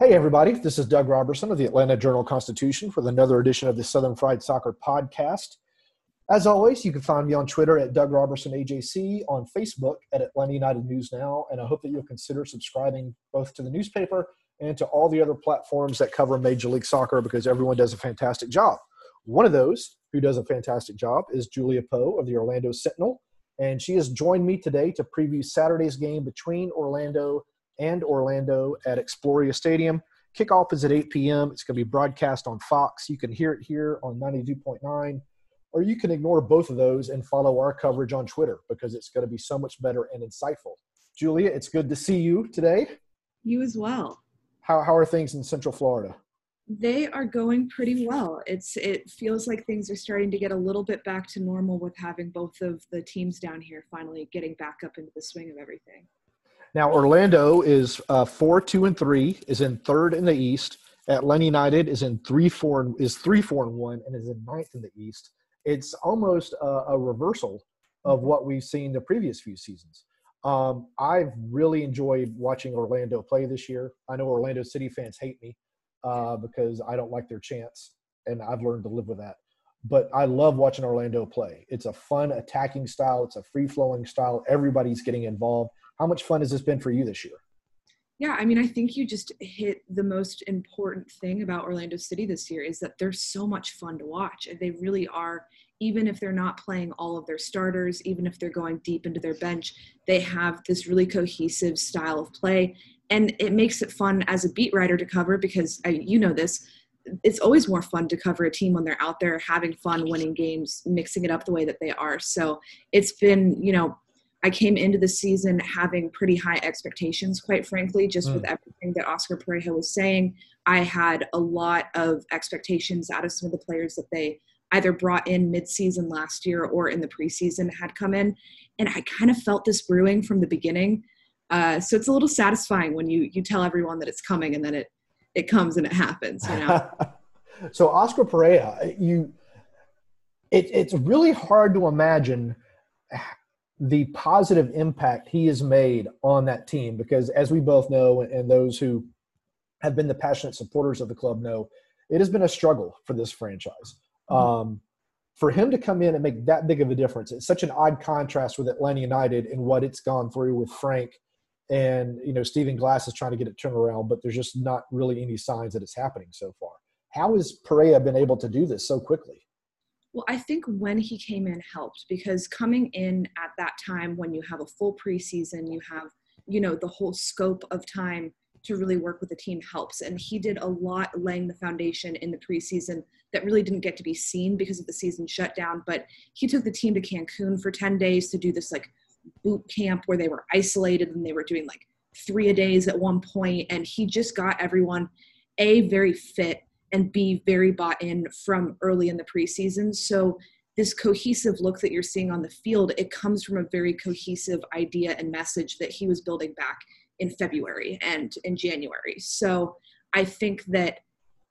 Hey, everybody. This is Doug Roberson of the Atlanta Journal Constitution with another edition of the Southern Fried Soccer Podcast. As always, you can find me on Twitter at Doug Roberson AJC, on Facebook at Atlanta United News Now, and I hope that you'll consider subscribing both to the newspaper and to all the other platforms that cover Major League Soccer because everyone does a fantastic job. One of those who does a fantastic job is Julia Poe of the Orlando Sentinel, and she has joined me today to preview Saturday's game between Orlando and Orlando at Exploria Stadium. Kickoff is at 8 p.m. It's going to be broadcast on Fox. You can hear it here on 92.9, or you can ignore both of those and follow our coverage on Twitter because it's going to be so much better and insightful. Julia, it's good to see you today. You as well. How, how are things in Central Florida? They are going pretty well. It's it feels like things are starting to get a little bit back to normal with having both of the teams down here finally getting back up into the swing of everything. Now Orlando is uh, four, two, and three. Is in third in the East. Atlanta United is in three, four, and is three, four, and one, and is in ninth in the East. It's almost a, a reversal of what we've seen the previous few seasons. Um, I've really enjoyed watching Orlando play this year. I know Orlando City fans hate me uh, because I don't like their chants, and I've learned to live with that. But I love watching Orlando play. It's a fun attacking style. It's a free flowing style. Everybody's getting involved. How much fun has this been for you this year? Yeah, I mean, I think you just hit the most important thing about Orlando City this year is that they're so much fun to watch. They really are, even if they're not playing all of their starters, even if they're going deep into their bench, they have this really cohesive style of play. And it makes it fun as a beat writer to cover because I, you know this. It's always more fun to cover a team when they're out there having fun, winning games, mixing it up the way that they are. So it's been, you know, I came into the season having pretty high expectations, quite frankly, just mm. with everything that Oscar Pareja was saying. I had a lot of expectations out of some of the players that they either brought in midseason last year or in the preseason had come in. And I kind of felt this brewing from the beginning. Uh, so it's a little satisfying when you you tell everyone that it's coming and then it it comes and it happens. You know. so Oscar Pareja, you, it, it's really hard to imagine the positive impact he has made on that team because as we both know and those who have been the passionate supporters of the club know it has been a struggle for this franchise. Mm-hmm. um, for him to come in and make that big of a difference it's such an odd contrast with atlanta united and what it's gone through with frank and you know stephen glass is trying to get it turned around but there's just not really any signs that it's happening so far. How has Pareja been able to do this so quickly well, I think when he came in helped because coming in at that time when you have a full preseason, you have, you know, the whole scope of time to really work with the team helps. And he did a lot laying the foundation in the preseason that really didn't get to be seen because of the season shutdown. But he took the team to Cancun for 10 days to do this like boot camp where they were isolated and they were doing like three a days at one point. And he just got everyone a very fit and be very bought in from early in the preseason. So this cohesive look that you're seeing on the field, it comes from a very cohesive idea and message that he was building back in February and in January. So I think that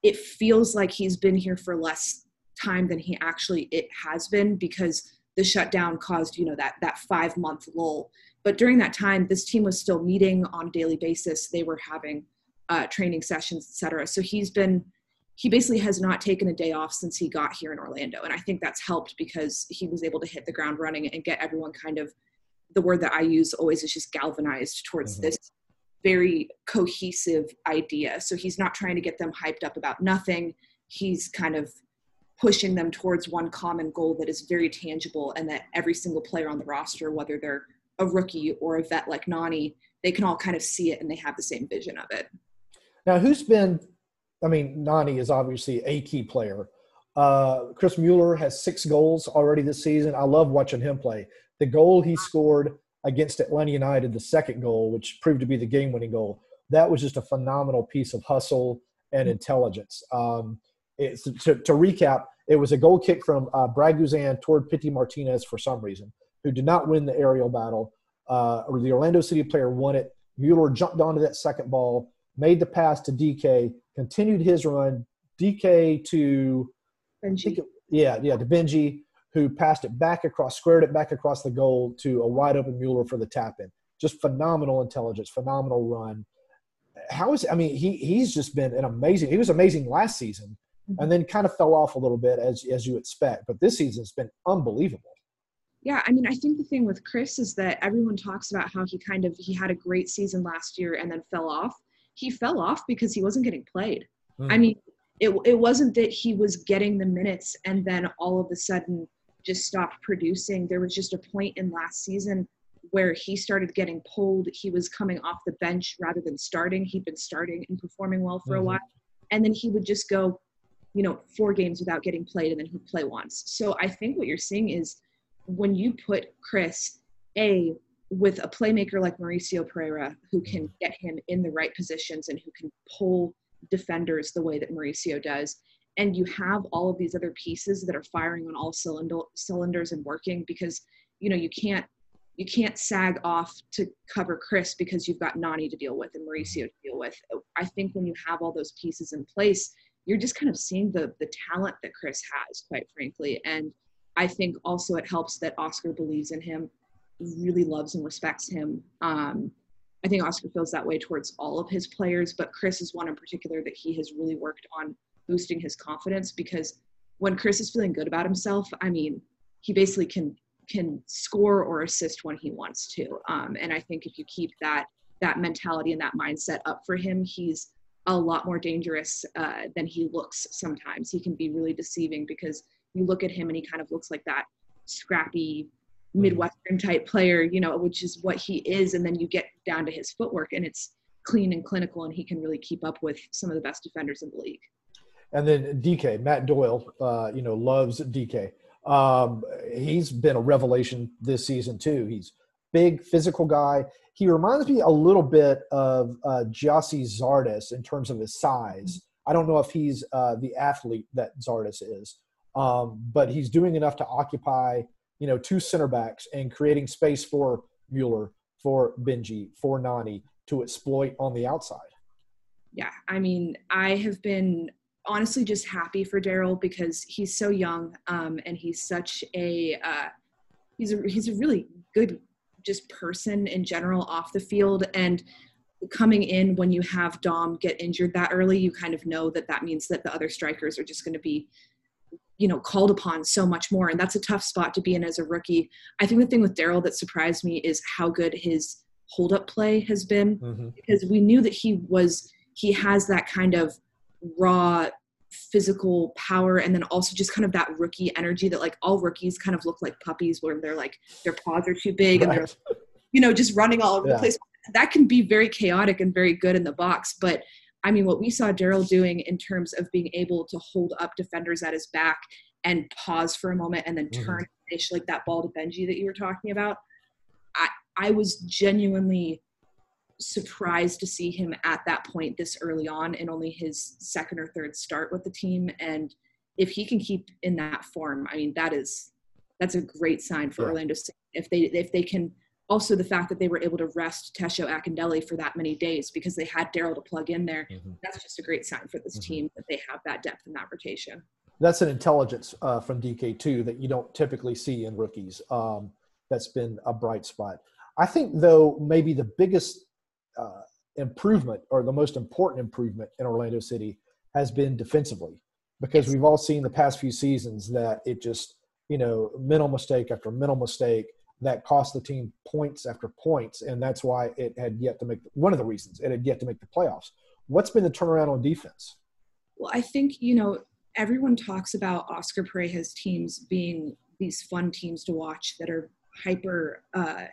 it feels like he's been here for less time than he actually it has been because the shutdown caused you know that that five month lull but during that time this team was still meeting on a daily basis they were having uh, training sessions etc so he's been he basically has not taken a day off since he got here in Orlando. And I think that's helped because he was able to hit the ground running and get everyone kind of the word that I use always is just galvanized towards Mhm. this very cohesive idea. So he's not trying to get them hyped up about nothing. He's kind of pushing them towards one common goal that is very tangible and that every single player on the roster, whether they're a rookie or a vet like Nani, they can all kind of see it and they have the same vision of it. Now, who's been? I mean, Nani is obviously a key player. Uh, Chris Mueller has six goals already this season. I love watching him play. The goal he scored against Atlanta United, the second goal, which proved to be the game-winning goal, that was just a phenomenal piece of hustle and intelligence. Um, it's, to, to recap, it was a goal kick from uh, Brad Guzan toward Pity Martinez for some reason, who did not win the aerial battle. Uh, or the Orlando City player won it. Mueller jumped onto that second ball, made the pass to Dike, continued his run. Dike to Benji. yeah, yeah, to Benji, who passed it back across, squared it back across the goal to a wide open Mueller for the tap in. Just phenomenal intelligence, phenomenal run. How is I mean, he he's just been an amazing. He was amazing last season, mm-hmm. and then kind of fell off a little bit as as you expect. But this season's been unbelievable. Yeah, I mean, I think the thing with Chris is that everyone talks about how he kind of he had a great season last year and then fell off. He fell off because he wasn't getting played. Hmm. I mean, it it wasn't that he was getting the minutes and then all of a sudden just stopped producing. There was just a point in last season where he started getting pulled. He was coming off the bench rather than starting. He'd been starting and performing well for a Mhm. while, and then he would just go, you know, four games without getting played, and then he'd play once. So I think what you're seeing is when you put Chris a with a playmaker like Mauricio Pereyra who can mm-hmm. get him in the right positions and who can pull defenders the way that Mauricio does and you have all of these other pieces that are firing on all cylinder, cylinders and working because you know you can't you can't sag off to cover Chris because you've got Nani to deal with and mm-hmm. Mauricio to deal with. I think when you have all those pieces in place, you're just kind of seeing the the talent that Chris has, quite frankly. And I think also it helps that Oscar believes in him, really loves and respects him. Um, I think Oscar feels that way towards all of his players, but Chris is one in particular that he has really worked on boosting his confidence because when Chris is feeling good about himself, I mean, he basically can can score or assist when he wants to. Um, and I think if you keep that that mentality and that mindset up for him, he's a lot more dangerous uh, than he looks sometimes. He can be really deceiving because you look at him and he kind of looks like that scrappy midwestern type player you know which is what he is and then you get down to his footwork and it's clean and clinical and he can really keep up with some of the best defenders in the league And then Dike, Matt Doyle, uh, you know, loves Dike. Um, he's been a revelation this season too. He's big, physical guy. He reminds me a little bit of uh, Gyasi Zardes in terms of his size. I don't know if he's uh, the athlete that Zardes is, um, but he's doing enough to occupy, you know, two center backs and creating space for Mueller, for Benji, for Nani to exploit on the outside. yeah i mean i have been honestly just happy for daryl because he's so young um, and he's such a uh, he's a he's a really good just person in general off the field and coming in when you have dom get injured that early you kind of know that that means that the other strikers are just going to be you know called upon so much more and that's a tough spot to be in as a rookie. I think the thing with daryl that surprised me is how good his hold up play has been mm-hmm. because we knew that he was he has that kind of raw physical power and then also just kind of that rookie energy that like all rookies kind of look like puppies where they're like their paws are too big and they're you know just running all over Yeah. the place. That can be very chaotic and very good in the box but i mean what we saw daryl doing in terms of being able to hold up defenders at his back and pause for a moment and then Mhm. turn finish like that ball to benji that you were talking about i i was genuinely surprised to see him at that point this early on in only his second or third start with the team and if he can keep in that form i mean that is that's a great sign for Yeah. orlando City. if they if they can also the fact that they were able to rest Tesho Akindele for that many days because they had daryl to plug in there that's just a great sign for this Mhm. team that they have that depth and that rotation that's an intelligence uh, from DK2 that you don't typically see in rookies. Um, that's been a bright spot. I think, though, maybe the biggest uh, improvement or the most important improvement in Orlando City has been defensively because we've all seen the past few seasons that it just, you know, mental mistake after mental mistake. That cost the team points after points, and that's why it had yet to make one of the reasons it had yet to make the playoffs. What's been the turnaround on defense? Well, I think you know everyone talks about Oscar Pareja's teams being these fun teams to watch that are hyper uh,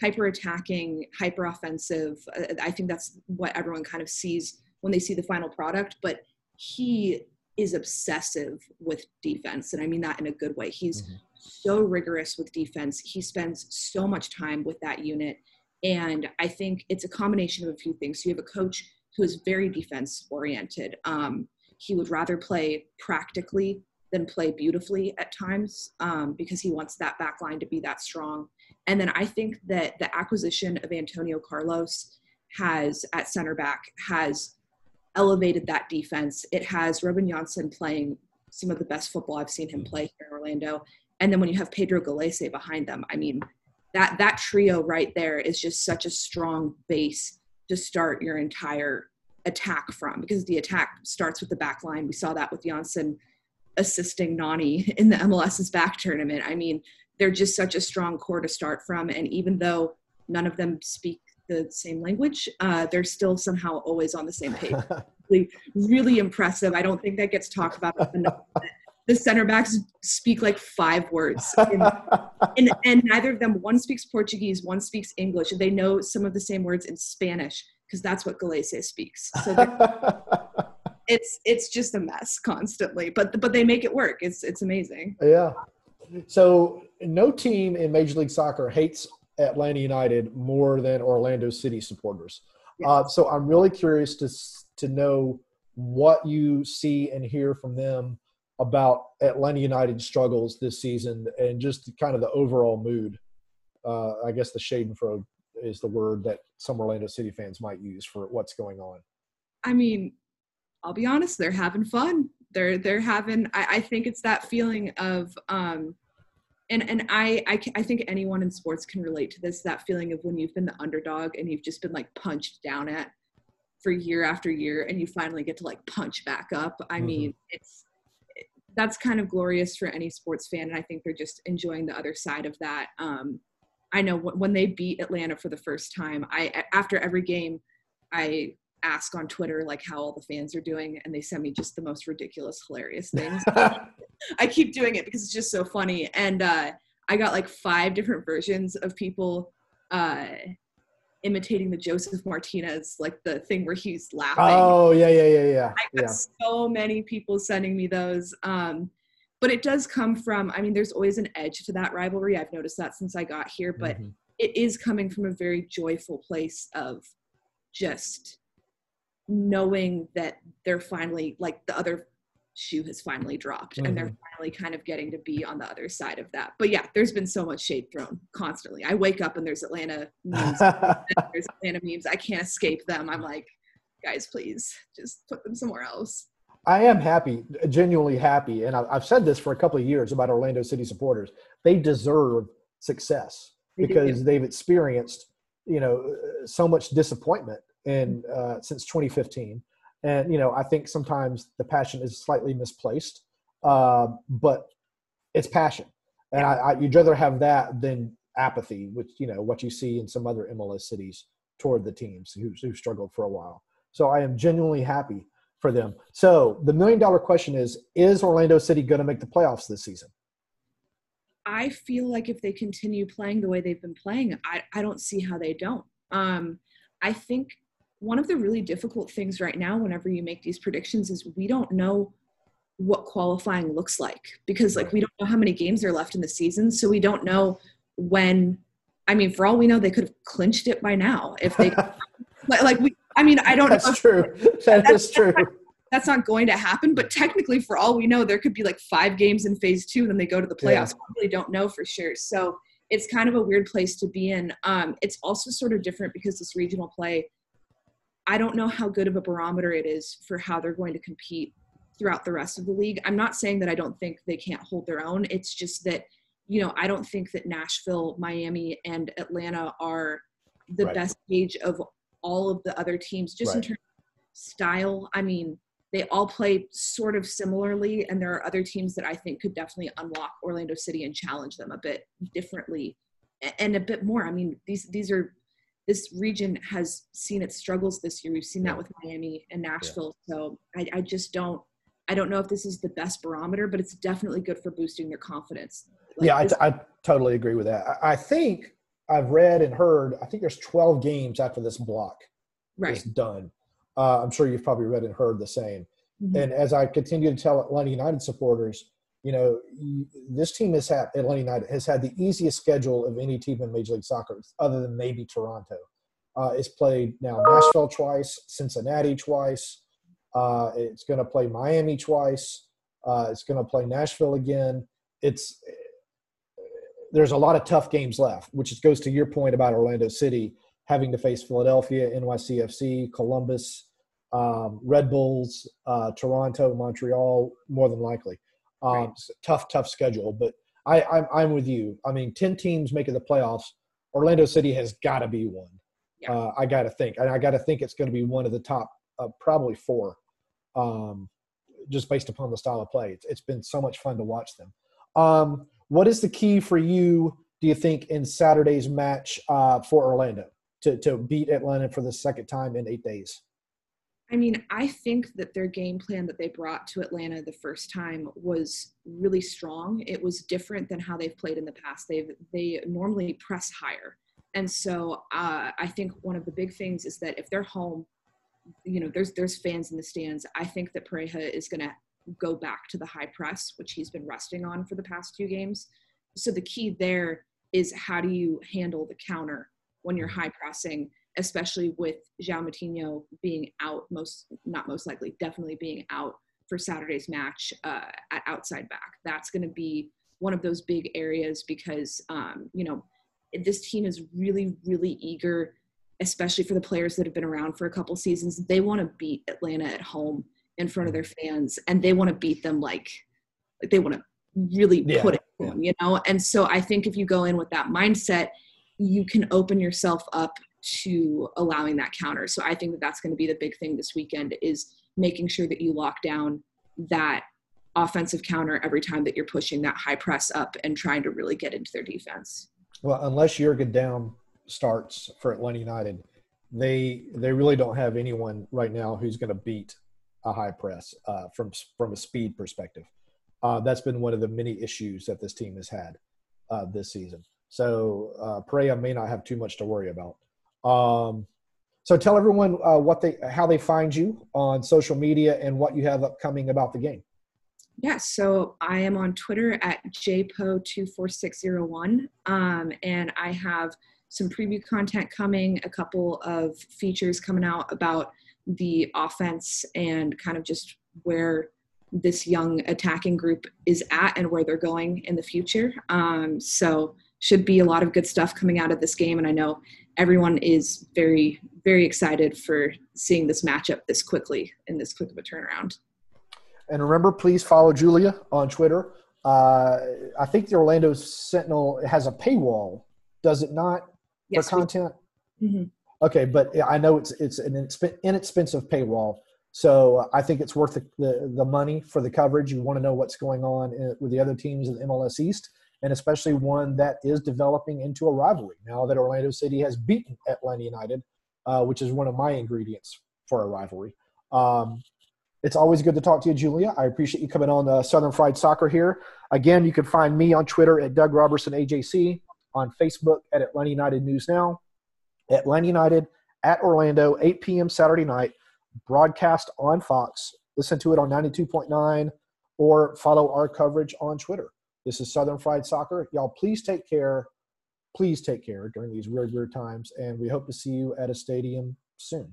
hyper attacking, hyper offensive. Uh, I think that's what everyone kind of sees when they see the final product. But he is obsessive with defense, and I mean that in a good way. He's mm-hmm. So rigorous with defense. He spends so much time with that unit, and I think it's a combination of a few things. So you have a coach who is very defense oriented. Um, he would rather play practically than play beautifully at times um, because he wants that back line to be that strong. And then I think that the acquisition of Antonio Carlos has at center back has elevated that defense. It has Robin Jansson playing some of the best football I've seen him play here in Orlando. And then when you have Pedro Gallese behind them, I mean, that that trio right there is just such a strong base to start your entire attack from because the attack starts with the back line. We saw that with Jansson assisting Nani in the MLS is Back tournament. I mean, they're just such a strong core to start from. And even though none of them speak the same language, uh, they're still somehow always on the same page. really, really impressive. I don't think that gets talked about enough. The center backs speak like five words, and, and, and neither of them. One speaks Portuguese, one speaks English. They know some of the same words in Spanish because that's what Gallese speaks. So it's it's just a mess constantly, but but they make it work. It's it's amazing. Yeah. So no team in Major League Soccer hates Atlanta United more than Orlando City supporters. Yes. Uh, so I'm really curious to to know what you see and hear from them about Atlanta United's struggles this season and just kind of the overall mood. Uh, I guess the shade and Schadenfreude is the word that some Orlando City fans might use for what's going on. I mean, I'll be honest, they're having fun. They're they're having. I, I think it's that feeling of, um, and and I, I I think anyone in sports can relate to this. That feeling of when you've been the underdog and you've just been like punched down at for year after year, and you finally get to like punch back up. I mm-hmm. mean, it's that's kind of glorious for any sports fan, and I think they're just enjoying the other side of that. Um, I know when they beat Atlanta for the first time, I after every game, I ask on Twitter like how all the fans are doing, and they send me just the most ridiculous, hilarious things. I keep doing it because it's just so funny, and uh, I got like five different versions of people uh, imitating the Josef Martinez, like the thing where he's laughing. Oh yeah, yeah, yeah, yeah. I got yeah. so many people sending me those. Um, but it does come from i mean there's always an edge to that rivalry i've noticed that since i got here but mm-hmm. it is coming from a very joyful place of just knowing that they're finally like the other shoe has finally dropped mm-hmm. and they're mm-hmm. finally kind of getting to be on the other side of that. But yeah there's been so much shade thrown constantly. I wake up and there's atlanta memes. There's atlanta memes. I can't escape them. I'm like guys please just put them somewhere else. I am happy, genuinely happy, and I've said this for a couple of years about Orlando City supporters. They deserve success because they've experienced, you know, so much disappointment in uh, since 2015, and you know, I think sometimes the passion is slightly misplaced, uh, but it's passion, and I, I, you'd rather have that than apathy, which you know what you see in some other MLS cities toward the teams who who struggled for a while. So I am genuinely happy for them. So the million dollar question is: Is Orlando City going to make the playoffs this season? I feel like if they continue playing the way they've been playing, I, I don't see how they don't. Um, I think one of the really difficult things right now, whenever you make these predictions, is we don't know what qualifying looks like because like we don't know how many games are left in the season, so we don't know when. I mean, for all we know, they could have clinched it by now if they like we I mean, I don't that's know. True. That that's, is true. That's not going to happen, but technically, for all we know, there could be like five games in phase two, and then they go to the playoffs. Yeah. We really don't know for sure. So it's kind of a weird place to be in. Um, it's also sort of different because this regional play, I don't know how good of a barometer it is for how they're going to compete throughout the rest of the league. I'm not saying that I don't think they can't hold their own. It's just that, you know, I don't think that Nashville, Miami, and Atlanta are the right. best gauge of all of the other teams just right. in terms of style. I mean, they all play sort of similarly, and there are other teams that I think could definitely unlock Orlando City and challenge them a bit differently and a bit more. I mean, these these are this region has seen its struggles this year. We've seen that with Miami and Nashville. Yeah. So I, I just don't I don't know if this is the best barometer, but it's definitely good for boosting their confidence. Like yeah, I, t- I totally agree with that. I, I think I've read and heard. I think there's 12 games after this block right. is done. Uh, I'm sure you've probably read and heard the same. Mm-hmm. And as I continue to tell Atlanta United supporters, you know, this team has had Atlanta United has had the easiest schedule of any team in Major League Soccer, other than maybe Toronto. Uh, it's played now Nashville twice, Cincinnati twice. Uh, it's going to play Miami twice. Uh, it's going to play Nashville again. It's there's a lot of tough games left, which goes to your point about Orlando City having to face Philadelphia, NYCFC, Columbus, um, Red Bulls, uh, Toronto, Montreal, more than likely. Um, right. Tough, tough schedule. But I, I'm, I'm with you. I mean, 10 teams making the playoffs. Orlando City has got to be one. Yeah. Uh, I got to think. And I got to think it's going to be one of the top, uh, probably four, um, just based upon the style of play. It's, it's been so much fun to watch them. Um, what is the key for you, do you think, in Saturday's match uh, for Orlando to, to beat Atlanta for the second time in eight days? I mean, I think that their game plan that they brought to Atlanta the first time was really strong. It was different than how they've played in the past. They've they normally press higher, and so uh, I think one of the big things is that if they're home, you know, there's there's fans in the stands. I think that Pareja is going to go back to the high press, which he's been resting on for the past two games. So the key there is how do you handle the counter when you're high pressing especially with João Moutinho being out most not most likely definitely being out for Saturday's match uh, at outside back. That's going to be one of those big areas because um, you know this team is really really eager, especially for the players that have been around for a couple seasons. They want to beat Atlanta at home in front of their fans, and they want to beat them like like they want to really yeah. put it, yeah. you know. And so I think if you go in with that mindset, you can open yourself up to allowing that counter. So I think that that's going to be the big thing this weekend is making sure that you lock down that offensive counter every time that you're pushing that high press up and trying to really get into their defense. Well, unless Jurgen Damm starts for Atlanta United, they they really don't have anyone right now who's going to beat a high press uh, from from a speed perspective. Uh, that's been one of the many issues that this team has had uh, this season. So uh, Pareja may not have too much to worry about. Um, so tell everyone uh, what they how they find you on social media and what you have upcoming about the game. Yes, yeah, so I am on Twitter at jpo24601, um, and I have some preview content coming, a couple of features coming out about the offense and kind of just where this young attacking group is at and where they're going in the future. Um, so should be a lot of good stuff coming out of this game, and I know everyone is very very excited for seeing this matchup this quickly in this quick of a turnaround. And remember, please follow Julia on Twitter. Uh, I think the Orlando Sentinel has a paywall, does it not, yes, for content? Mm-hmm. Okay, but I know it's it's an inexpensive paywall, so I think it's worth the, the, the money for the coverage. You want to know what's going on in, with the other teams in the MLS East and especially one that is developing into a rivalry now that Orlando City has beaten Atlanta United, uh, which is one of my ingredients for a rivalry. Um, it's always good to talk to you, Julia. I appreciate you coming on uh, Southern Fried Soccer here. Again, you can find me on Twitter at Doug Roberson AJC, on Facebook at Atlanta United News Now, Atlanta United at Orlando, 8 p.m. Saturday night, broadcast on Fox. Listen to it on 92.9 or follow our coverage on Twitter. This is Southern Fried Soccer. Y'all, please take care. Please take care during these weird, weird times. And we hope to see you at a stadium soon.